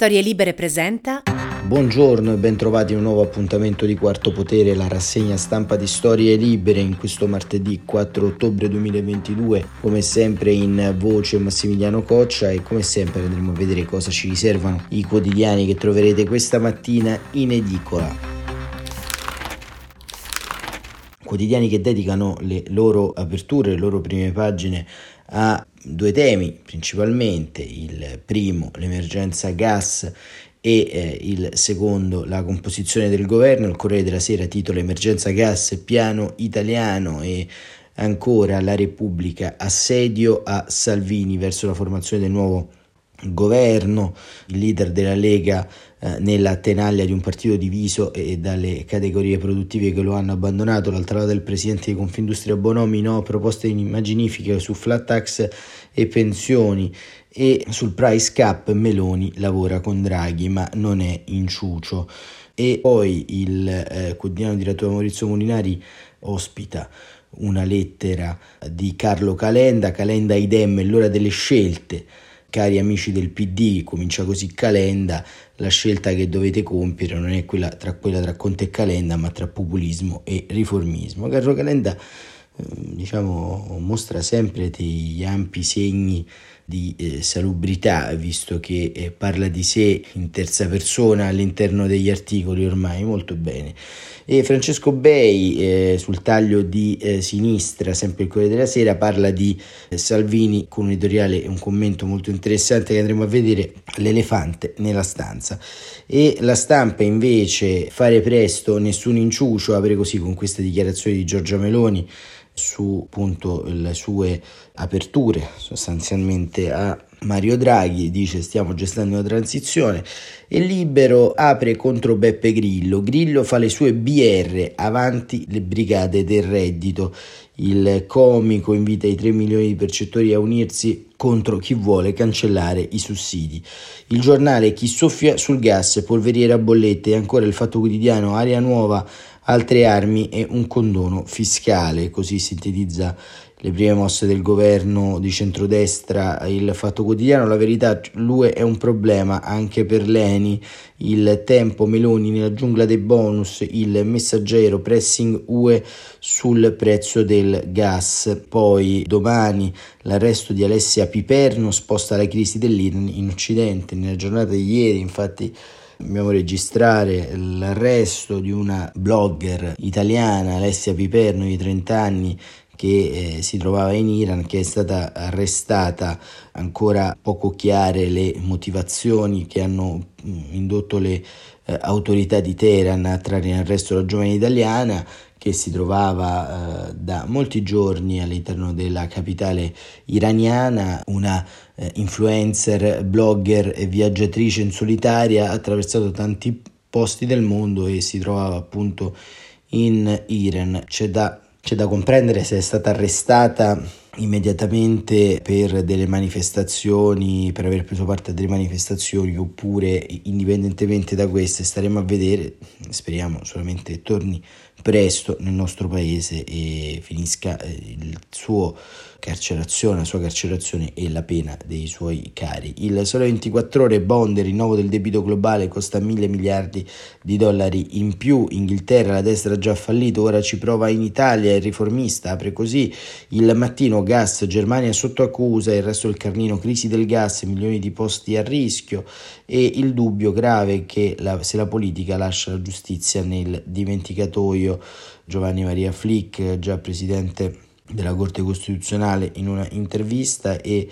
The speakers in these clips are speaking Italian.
Storie Libere presenta. Buongiorno e bentrovati a un nuovo appuntamento di Quarto Potere, la rassegna stampa di Storie Libere in questo martedì 4 ottobre 2022, come sempre in voce Massimiliano Coccia e come sempre andremo a vedere cosa ci riservano i quotidiani che troverete questa mattina in edicola. Quotidiani che dedicano le loro aperture, le loro prime pagine a due temi principalmente, il primo l'emergenza gas e eh, il secondo la composizione del governo, il Corriere della Sera titola Emergenza gas piano italiano e ancora la Repubblica assedio a Salvini verso la formazione del nuovo governo, il leader della Lega eh, nella tenaglia di un partito diviso e dalle categorie produttive che lo hanno abbandonato, l'altra lato del presidente di Confindustria Bonomi, no, proposte immaginifiche su flat tax e pensioni. E sul price cap Meloni lavora con Draghi ma non è inciucio. E poi il eh, quotidiano direttore Maurizio Molinari ospita una lettera di Carlo Calenda, Calenda idem, l'ora delle scelte Cari amici del PD, comincia così Calenda, la scelta che dovete compiere non è quella tra, quella tra Conte e Calenda, ma tra populismo e riformismo. Carlo Calenda ehm, diciamo, mostra sempre degli ampi segni di eh, salubrità, visto che eh, parla di sé in terza persona all'interno degli articoli ormai molto bene. E Francesco Bei eh, sul taglio di eh, sinistra, sempre il Corriere della Sera, parla di eh, Salvini con un editoriale e un commento molto interessante che andremo a vedere, l'elefante nella stanza. E la stampa invece, fare presto, nessun inciucio, apre così con queste dichiarazioni di Giorgia Meloni su appunto le sue aperture sostanzialmente a Mario Draghi dice stiamo gestendo una transizione e Libero apre contro Beppe Grillo. Grillo fa le sue BR avanti le brigate del reddito. Il comico invita i 3 milioni di percettori a unirsi contro chi vuole cancellare i sussidi. Il giornale Chi soffia sul gas, polveriera a bollette e ancora il fatto quotidiano Aria Nuova altre armi e un condono fiscale, così sintetizza le prime mosse del governo di centrodestra, il Fatto Quotidiano, la verità, l'UE è un problema anche per l'ENI, il tempo Meloni nella giungla dei bonus, il messaggero pressing UE sul prezzo del gas, poi domani l'arresto di Alessia Piperno sposta la crisi dell'Iran in Occidente, nella giornata di ieri infatti Dobbiamo registrare l'arresto di una blogger italiana, Alessia Piperno, di 30 anni, che eh, si trovava in Iran, che è stata arrestata, ancora poco chiare le motivazioni che hanno mm, indotto le eh, autorità di Teheran a trarre in arresto la giovane italiana che si trovava eh, da molti giorni all'interno della capitale iraniana, una eh, influencer, blogger e viaggiatrice in solitaria, ha attraversato tanti posti del mondo e si trovava appunto in Iran. C'è da, c'è da comprendere se è stata arrestata immediatamente per delle manifestazioni, per aver preso parte a delle manifestazioni oppure indipendentemente da queste staremo a vedere, speriamo solamente torni presto nel nostro paese e finisca eh, il suo carcerazione, la sua carcerazione e la pena dei suoi cari. Il Sole 24 Ore bond, rinnovo del debito globale costa mille miliardi di dollari in più, Inghilterra, la destra ha già fallito, ora ci prova in Italia, il riformista apre così, il mattino gas, Germania sotto accusa, il resto del carnino, crisi del gas, milioni di posti a rischio e il dubbio grave che la, se la politica lascia la giustizia nel dimenticatoio. Giovanni Maria Flick, già presidente della Corte Costituzionale in una intervista e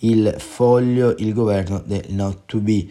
il foglio il governo del not to be.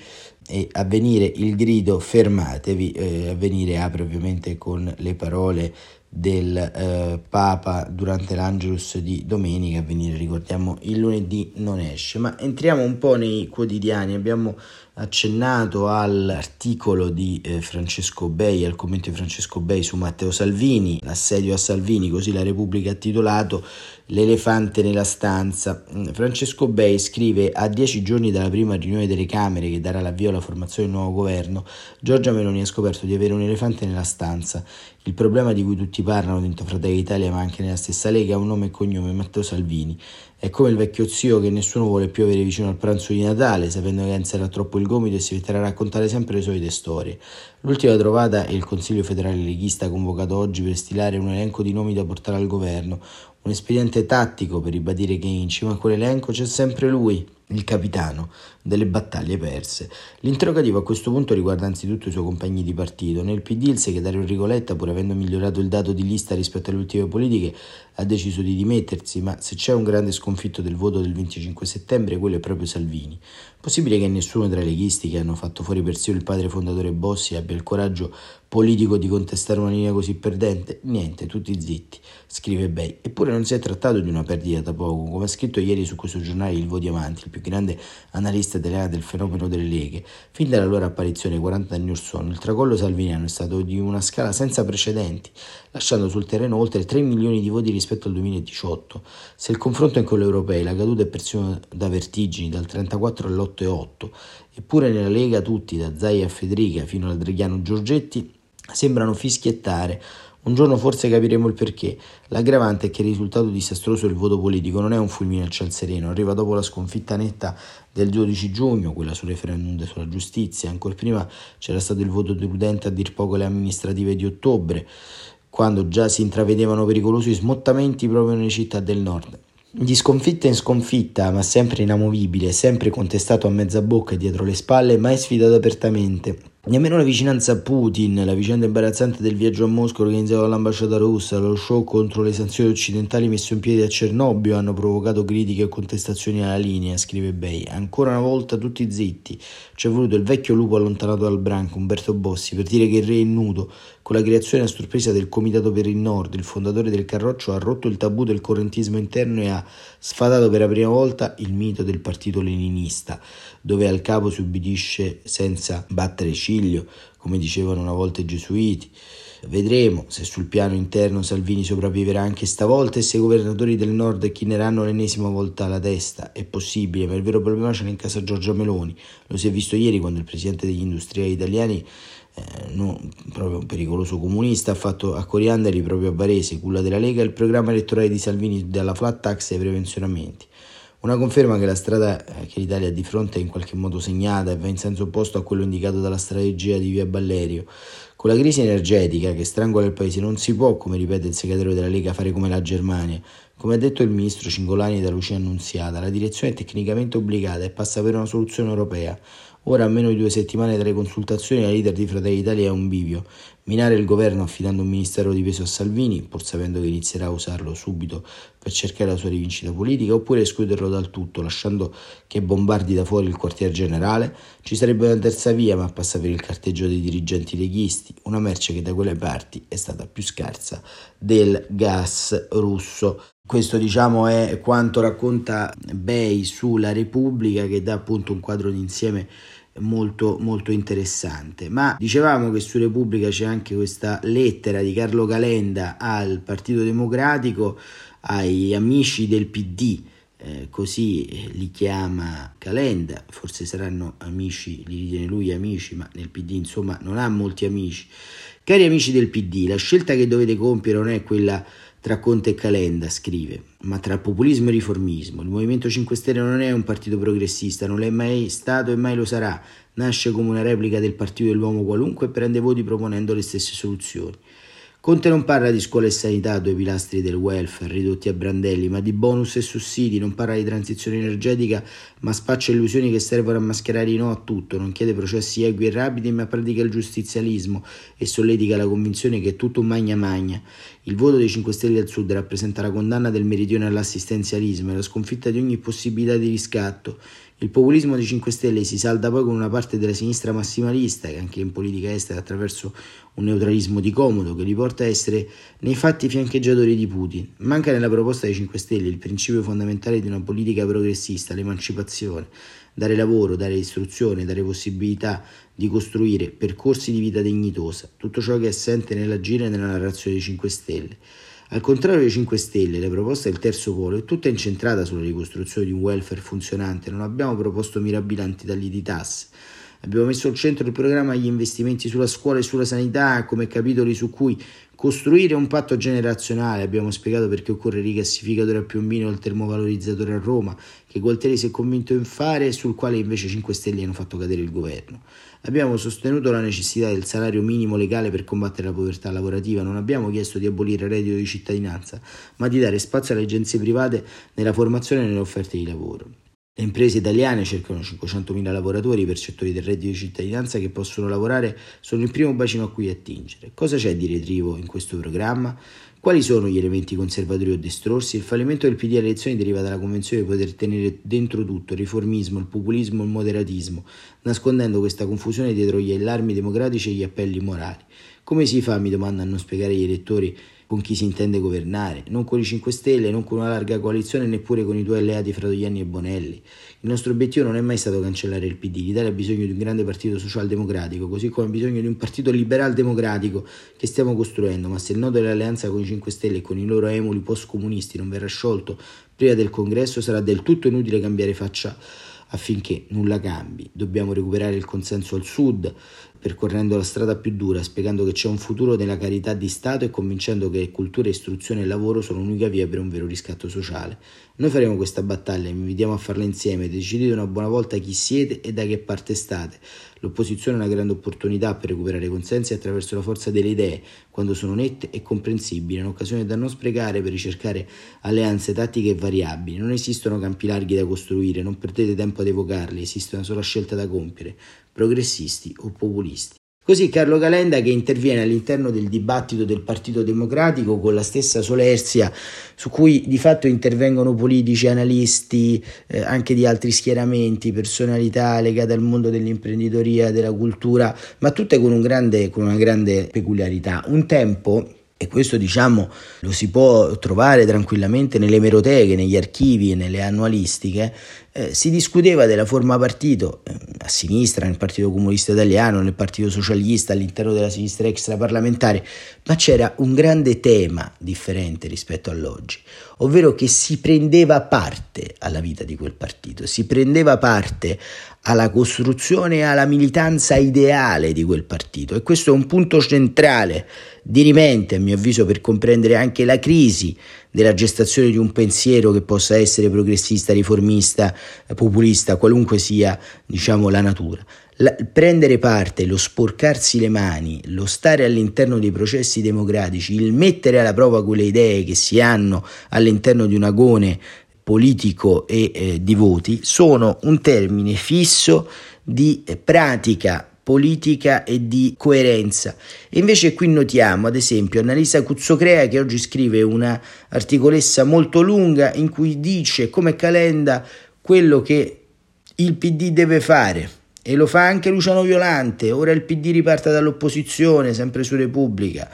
E avvenire il grido fermatevi eh, avvenire apre ovviamente con le parole del eh, Papa durante l'Angelus di domenica, avvenire ricordiamo il lunedì non esce, ma entriamo un po' nei quotidiani, abbiamo accennato all'articolo di eh, Francesco Bei, al commento di Francesco Bei su Matteo Salvini, l'assedio a Salvini, così la Repubblica ha titolato L'elefante nella stanza. Mm, Francesco Bei scrive a dieci giorni dalla prima riunione delle Camere che darà l'avvio alla formazione del nuovo governo, Giorgia Meloni ha scoperto di avere un elefante nella stanza. Il problema di cui tutti parlano dentro Fratelli d'Italia ma anche nella stessa Lega ha un nome e cognome, Matteo Salvini. È come il vecchio zio che nessuno vuole più avere vicino al pranzo di Natale, sapendo che anserà troppo il gomito e si metterà a raccontare sempre le solite storie. L'ultima trovata è il Consiglio federale leghista convocato oggi per stilare un elenco di nomi da portare al governo, un espediente tattico per ribadire che in cima a quell'elenco c'è sempre lui, il capitano delle battaglie perse. L'interrogativo a questo punto riguarda anzitutto i suoi compagni di partito. Nel PD il segretario Enrico Letta, pur avendo migliorato il dato di lista rispetto alle ultime politiche, ha deciso di dimettersi, ma se c'è un grande sconfitto del voto del 25 settembre, quello è proprio Salvini. Possibile che nessuno tra i leghisti che hanno fatto fuori persino il padre fondatore Bossi abbia il coraggio politico di contestare una linea così perdente? Niente, tutti zitti, scrive Bay. Eppure non si è trattato di una perdita da poco, come ha scritto ieri su questo giornale il Diamanti, il più grande analista italiano del fenomeno delle leghe. Fin dalla loro apparizione 40 anni or sono, il tracollo salviniano è stato di una scala senza precedenti, lasciando sul terreno oltre 3 milioni di voti rispetto al 2018. Se il confronto è con l'europeo, la caduta è persino da vertigini, dal 34 all'8,8. Eppure nella Lega tutti, da Zaia a Federica fino al Draghiano Giorgetti, sembrano fischiettare un giorno forse capiremo il perché. L'aggravante è che il risultato disastroso del voto politico non è un fulmine al ciel sereno, arriva dopo la sconfitta netta del 12 giugno, quella sul referendum sulla giustizia, ancora prima c'era stato il voto deludente a dir poco le amministrative di ottobre, quando già si intravedevano pericolosi smottamenti proprio nelle città del nord. Di sconfitta in sconfitta, ma sempre inamovibile, sempre contestato a mezza bocca e dietro le spalle, mai sfidato apertamente Nemmeno la vicinanza a Putin, la vicenda imbarazzante del viaggio a Mosca organizzato dall'ambasciata russa, lo show contro le sanzioni occidentali messo in piedi a Cernobbio hanno provocato critiche e contestazioni alla linea, scrive Bay. Ancora una volta tutti zitti. Ci è voluto il vecchio lupo allontanato dal branco, Umberto Bossi, per dire che il re è nudo. Con la creazione a sorpresa del Comitato per il Nord, il fondatore del Carroccio ha rotto il tabù del correntismo interno e ha sfatato per la prima volta il mito del partito leninista, dove al capo si ubbidisce senza battere Ciglio, come dicevano una volta i gesuiti. Vedremo se sul piano interno Salvini sopravviverà anche stavolta e se i governatori del nord chineranno l'ennesima volta la testa. È possibile, ma il vero problema c'è in casa Giorgia Meloni. Lo si è visto ieri quando il presidente degli industriali italiani, eh, no, proprio un pericoloso comunista, ha fatto a Coriandoli, proprio a Varese, culla della Lega, il programma elettorale di Salvini della flat tax ai prepensionamenti. Una conferma che la strada eh, che l'Italia ha di fronte è in qualche modo segnata e va in senso opposto a quello indicato dalla strategia di Via Ballerio. Con la crisi energetica che strangola il paese non si può, come ripete il segretario della Lega, fare come la Germania. Come ha detto il ministro Cingolani da Lucia Annunziata, la direzione è tecnicamente obbligata e passa per una soluzione europea. Ora, a meno di due settimane dalle consultazioni, la leader di Fratelli d'Italia è un bivio. Minare il governo affidando un ministero di peso a Salvini, pur sapendo che inizierà a usarlo subito per cercare la sua rivincita politica, oppure escluderlo dal tutto, lasciando che bombardi da fuori il quartier generale, ci sarebbe una terza via, ma passa per il carteggio dei dirigenti leghisti, una merce che da quelle parti è stata più scarsa del gas russo. Questo diciamo è quanto racconta Bay sulla Repubblica che dà appunto un quadro d'insieme molto molto interessante. Ma dicevamo che su Repubblica c'è anche questa lettera di Carlo Calenda al Partito Democratico ai amici del PD eh, così li chiama Calenda. Forse saranno amici li ritiene lui amici ma nel PD insomma non ha molti amici. Cari amici del PD la scelta che dovete compiere non è quella tra Conte e Calenda, scrive, ma tra populismo e riformismo. Il Movimento 5 Stelle non è un partito progressista, non l'è mai stato e mai lo sarà. Nasce come una replica del partito dell'uomo qualunque e prende voti proponendo le stesse soluzioni. Conte non parla di scuola e sanità, due pilastri del welfare ridotti a brandelli, ma di bonus e sussidi, non parla di transizione energetica, ma spaccia illusioni che servono a mascherare i no a tutto, non chiede processi equi e rapidi, ma pratica il giustizialismo e solletica la convinzione che è tutto magna magna. Il voto dei 5 Stelle al Sud rappresenta la condanna del meridione all'assistenzialismo e la sconfitta di ogni possibilità di riscatto. Il populismo dei 5 Stelle si salda poi con una parte della sinistra massimalista che anche in politica estera attraverso un neutralismo di comodo che li porta a essere nei fatti fiancheggiatori di Putin. Manca nella proposta dei 5 Stelle il principio fondamentale di una politica progressista, l'emancipazione, dare lavoro, dare istruzione, dare possibilità di costruire percorsi di vita dignitosa, tutto ciò che è assente nell'agire e nella narrazione dei 5 Stelle. Al contrario dei 5 Stelle, la proposta del terzo polo è tutta incentrata sulla ricostruzione di un welfare funzionante, non abbiamo proposto mirabilanti tagli di tasse. Abbiamo messo al centro del programma gli investimenti sulla scuola e sulla sanità come capitoli su cui costruire un patto generazionale. Abbiamo spiegato perché occorre il rigassificatore a Piombino e il termovalorizzatore a Roma, che Gualtieri si è convinto in fare e sul quale invece 5 Stelle hanno fatto cadere il governo. Abbiamo sostenuto la necessità del salario minimo legale per combattere la povertà lavorativa, non abbiamo chiesto di abolire il reddito di cittadinanza, ma di dare spazio alle agenzie private nella formazione e nelle offerte di lavoro. Le imprese italiane cercano 500.000 lavoratori per settori del reddito di cittadinanza che possono lavorare sono il primo bacino a cui attingere. Cosa c'è di retrivo in questo programma? Quali sono gli elementi conservatori o destrorsi? Il fallimento del PD alle elezioni deriva dalla convenzione di poter tenere dentro tutto il riformismo, il populismo, il moderatismo, nascondendo questa confusione dietro gli allarmi democratici e gli appelli morali. Come si fa, mi domanda, a non spiegare agli elettori con chi si intende governare, non con i 5 Stelle, non con una larga coalizione, neppure con i tuoi alleati Fratoianni e Bonelli. Il nostro obiettivo non è mai stato cancellare il PD, l'Italia ha bisogno di un grande partito socialdemocratico, così come ha bisogno di un partito liberal democratico che stiamo costruendo, ma se il nodo dell'alleanza con i 5 Stelle e con i loro emuli post-comunisti non verrà sciolto prima del congresso, sarà del tutto inutile cambiare faccia affinché nulla cambi. Dobbiamo recuperare il consenso al sud, percorrendo la strada più dura, spiegando che c'è un futuro nella carità di Stato e convincendo che cultura, istruzione e lavoro sono l'unica via per un vero riscatto sociale. Noi faremo questa battaglia, vi invitiamo a farla insieme, decidete una buona volta chi siete e da che parte state. L'opposizione è una grande opportunità per recuperare consensi attraverso la forza delle idee, quando sono nette e comprensibili, è un'occasione da non sprecare per ricercare alleanze tattiche e variabili. Non esistono campi larghi da costruire, non perdete tempo ad evocarli, esiste una sola scelta da compiere progressisti o populisti. Così Carlo Calenda che interviene all'interno del dibattito del Partito Democratico con la stessa solerzia su cui di fatto intervengono politici, analisti, eh, anche di altri schieramenti, personalità legate al mondo dell'imprenditoria, della cultura, ma tutte con, un grande, con una grande peculiarità. Un tempo e questo diciamo lo si può trovare tranquillamente nelle meroteche, negli archivi e nelle annualistiche, eh, si discuteva della forma partito eh, a sinistra, nel Partito Comunista Italiano, nel Partito Socialista, all'interno della sinistra extraparlamentare, ma c'era un grande tema differente rispetto all'oggi, ovvero che si prendeva parte alla vita di quel partito, si prendeva parte alla costruzione e alla militanza ideale di quel partito. E questo è un punto centrale dirimente a mio avviso per comprendere anche la crisi della gestazione di un pensiero che possa essere progressista, riformista, populista, qualunque sia diciamo la natura. La, prendere parte, lo sporcarsi le mani, lo stare all'interno dei processi democratici, il mettere alla prova quelle idee che si hanno all'interno di un agone politico e eh, di voti sono un termine fisso di eh, pratica politica e di coerenza. E invece qui notiamo, ad esempio, Annalisa Cuzzocrea che oggi scrive una articolessa molto lunga in cui dice come Calenda quello che il PD deve fare e lo fa anche Luciano Violante, ora il PD riparta dall'opposizione, sempre su Repubblica.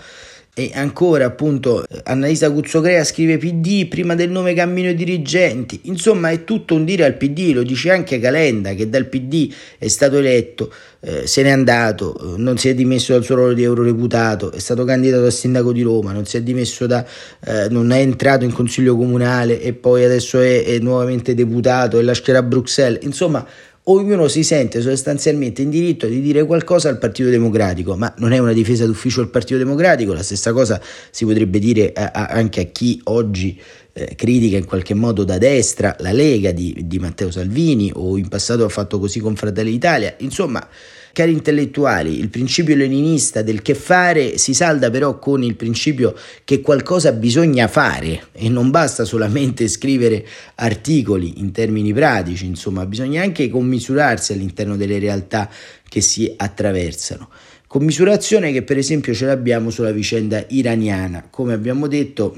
E ancora appunto Annalisa Cuzzocrea scrive PD prima del nome cammino dirigenti. Insomma è tutto un dire al PD, lo dice anche Calenda che dal PD è stato eletto, eh, se n'è andato, non si è dimesso dal suo ruolo di eurodeputato, è stato candidato a sindaco di Roma, non si è dimesso da, eh, non è entrato in consiglio comunale e poi adesso è, è nuovamente deputato e lascerà Bruxelles. Insomma ognuno si sente sostanzialmente in diritto di dire qualcosa al Partito Democratico, ma non è una difesa d'ufficio del Partito Democratico, la stessa cosa si potrebbe dire a, a, anche a chi oggi eh, critica in qualche modo da destra la Lega di, di Matteo Salvini o in passato ha fatto così con Fratelli d'Italia, insomma Cari intellettuali, il principio leninista del che fare si salda però con il principio che qualcosa bisogna fare e non basta solamente scrivere articoli in termini pratici, insomma, bisogna anche commisurarsi all'interno delle realtà che si attraversano. Commisurazione che per esempio ce l'abbiamo sulla vicenda iraniana, come abbiamo detto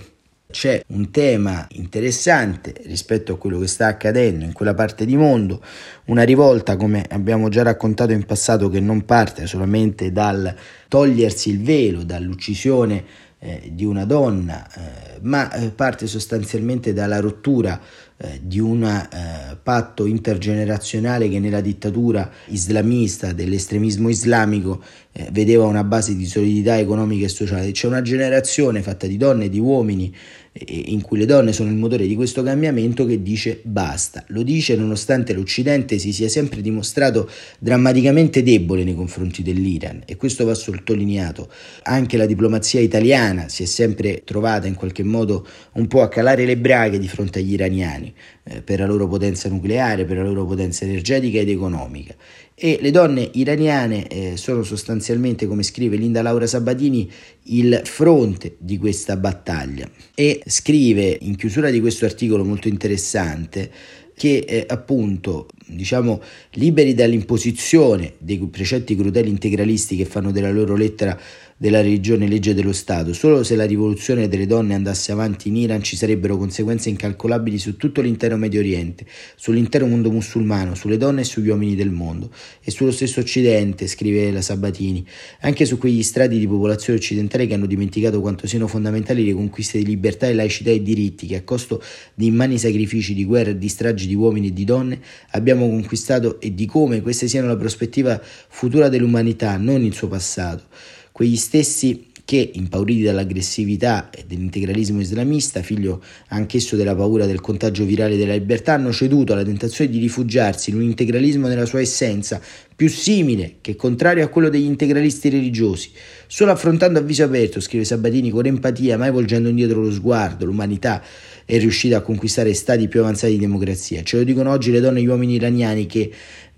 c'è un tema interessante rispetto a quello che sta accadendo in quella parte di mondo, una rivolta come abbiamo già raccontato in passato che non parte solamente dal togliersi il velo, dall'uccisione eh, di una donna, eh, ma eh, parte sostanzialmente dalla rottura eh, di un eh, patto intergenerazionale che nella dittatura islamista dell'estremismo islamico vedeva una base di solidità economica e sociale. C'è una generazione fatta di donne e di uomini in cui le donne sono il motore di questo cambiamento che dice basta. Lo dice nonostante l'Occidente si sia sempre dimostrato drammaticamente debole nei confronti dell'Iran e questo va sottolineato. Anche la diplomazia italiana si è sempre trovata in qualche modo un po' a calare le braghe di fronte agli iraniani eh, per la loro potenza nucleare, per la loro potenza energetica ed economica e le donne iraniane eh, sono sostanzialmente, come scrive Linda Laura Sabatini, il fronte di questa battaglia. E scrive in chiusura di questo articolo molto interessante che eh, appunto diciamo liberi dall'imposizione dei precetti crudeli integralisti che fanno della loro lettera della religione legge dello Stato. Solo se la rivoluzione delle donne andasse avanti in Iran ci sarebbero conseguenze incalcolabili su tutto l'intero Medio Oriente, sull'intero mondo musulmano, sulle donne e sugli uomini del mondo e sullo stesso Occidente, scrive la Sabatini, anche su quegli strati di popolazione occidentale che hanno dimenticato quanto siano fondamentali le conquiste di libertà e laicità e diritti che a costo di immani sacrifici, di guerre e di stragi di uomini e di donne abbiamo conquistato e di come queste siano la prospettiva futura dell'umanità, non il suo passato quegli stessi che, impauriti dall'aggressività e dell'integralismo islamista, figlio anch'esso della paura del contagio virale della libertà, hanno ceduto alla tentazione di rifugiarsi in un integralismo nella sua essenza, più simile che contrario a quello degli integralisti religiosi. Solo affrontando a viso aperto, scrive Sabatini, con empatia, mai volgendo indietro lo sguardo, l'umanità è riuscita a conquistare stati più avanzati di democrazia. Ce lo dicono oggi le donne e gli uomini iraniani che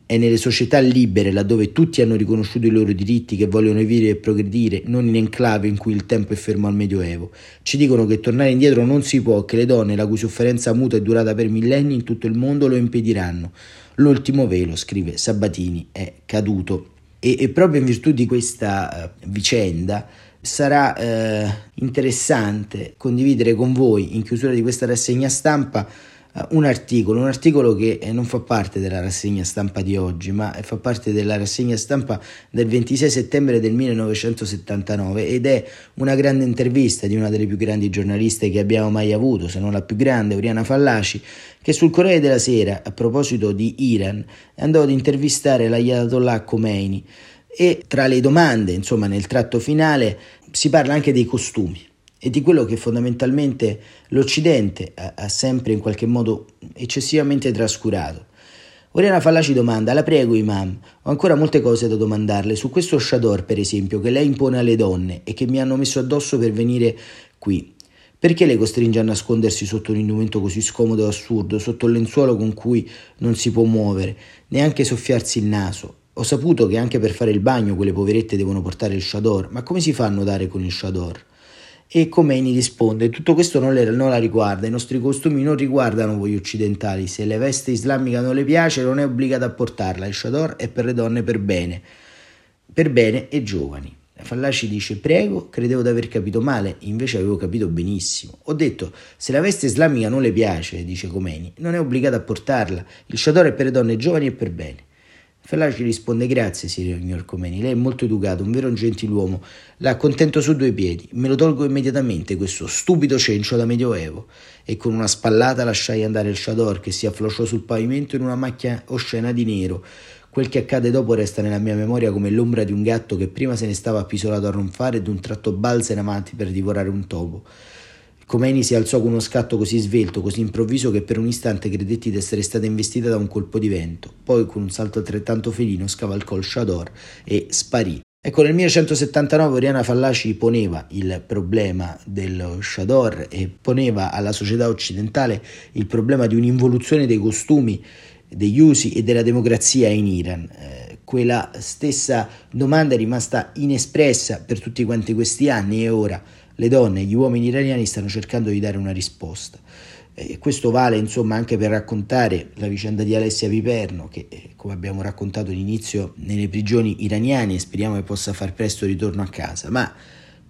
è nelle società libere, laddove tutti hanno riconosciuto i loro diritti, che vogliono vivere e progredire, non in enclave in cui il tempo è fermo al Medioevo. Ci dicono che tornare indietro non si può, che le donne, la cui sofferenza muta è durata per millenni in tutto il mondo, lo impediranno. L'ultimo velo, scrive Sabatini, è caduto. E, e proprio in virtù di questa uh, vicenda sarà uh, interessante condividere con voi, in chiusura di questa rassegna stampa, eh, un articolo, un articolo che eh, non fa parte della rassegna stampa di oggi, ma fa parte della rassegna stampa del 26 settembre del 1979 ed è una grande intervista di una delle più grandi giornaliste che abbiamo mai avuto, se non la più grande, Oriana Fallaci, che sul Corriere della Sera, a proposito di Iran, andò ad intervistare l'Ayatollah Khomeini e tra le domande, insomma, nel tratto finale si parla anche dei costumi e di quello che fondamentalmente l'Occidente ha, sempre in qualche modo eccessivamente trascurato. Oriana Fallaci domanda, la prego Imam, ho ancora molte cose da domandarle su questo Shador per esempio che lei impone alle donne e che mi hanno messo addosso per venire qui. Perché le costringe a nascondersi sotto un indumento così scomodo e assurdo, sotto il lenzuolo con cui non si può muovere, neanche soffiarsi il naso? Ho saputo che anche per fare il bagno quelle poverette devono portare il Shador, ma come si fa a nuotare con il Shador? E Khomeini risponde: Tutto questo non, le, non, la riguarda, i nostri costumi non riguardano voi occidentali. Se le veste islamica non le piace, non è obbligata a portarla. Il Shador è per le donne per bene, per bene e giovani. Fallaci dice: Prego, credevo di aver capito male, invece avevo capito benissimo. Ho detto: Se la veste islamica non le piace, dice Khomeini, non è obbligata a portarla. Il Shador è per le donne giovani e per bene. Fallaci risponde grazie signor Comeni, lei è molto educato, un vero gentiluomo, la contento su due piedi, me lo tolgo immediatamente questo stupido cencio da medioevo e con una spallata lasciai andare il Shador che si afflosciò sul pavimento in una macchia oscena di nero. Quel che accade dopo resta nella mia memoria come l'ombra di un gatto che prima se ne stava appisolato a ronfare e d'un tratto balza in avanti per divorare un topo. Comeni si alzò con uno scatto così svelto, così improvviso che per un istante credetti di essere stata investita da un colpo di vento. Poi, con un salto altrettanto felino, scavalcò il Shador e sparì. Ecco, nel 1979 Oriana Fallaci poneva il problema dello Shador e poneva alla società occidentale il problema di un'involuzione dei costumi, degli usi e della democrazia in Iran. Eh, quella stessa domanda è rimasta inespressa per tutti quanti questi anni e ora le donne e gli uomini iraniani stanno cercando di dare una risposta. E questo vale insomma anche per raccontare la vicenda di Alessia Piperno che eh, come abbiamo raccontato all'inizio nelle prigioni iraniane speriamo che possa far presto ritorno a casa, ma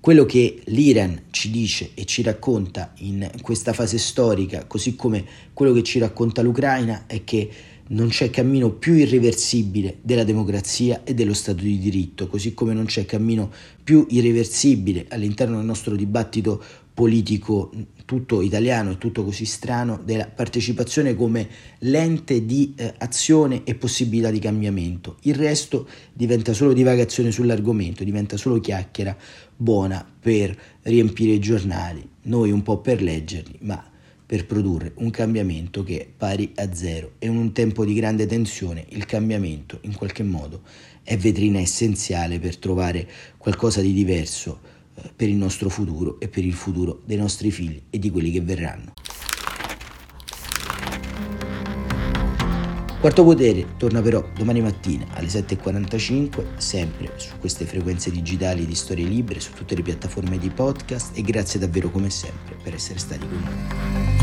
quello che l'Iran ci dice e ci racconta in questa fase storica, così come quello che ci racconta l'Ucraina, è che non c'è cammino più irreversibile della democrazia e dello Stato di diritto, così come non c'è cammino più irreversibile all'interno del nostro dibattito politico tutto italiano e tutto così strano della partecipazione come lente di eh, azione e possibilità di cambiamento. Il resto diventa solo divagazione sull'argomento, diventa solo chiacchiera buona per riempire i giornali, noi un po' per leggerli, ma per produrre un cambiamento che è pari a zero e in un tempo di grande tensione il cambiamento in qualche modo è vetrina essenziale per trovare qualcosa di diverso eh, per il nostro futuro e per il futuro dei nostri figli e di quelli che verranno. Quarto Potere torna però domani mattina alle 7.45, sempre su queste frequenze digitali di Storie Libere, su tutte le piattaforme di podcast e grazie davvero come sempre per essere stati con noi.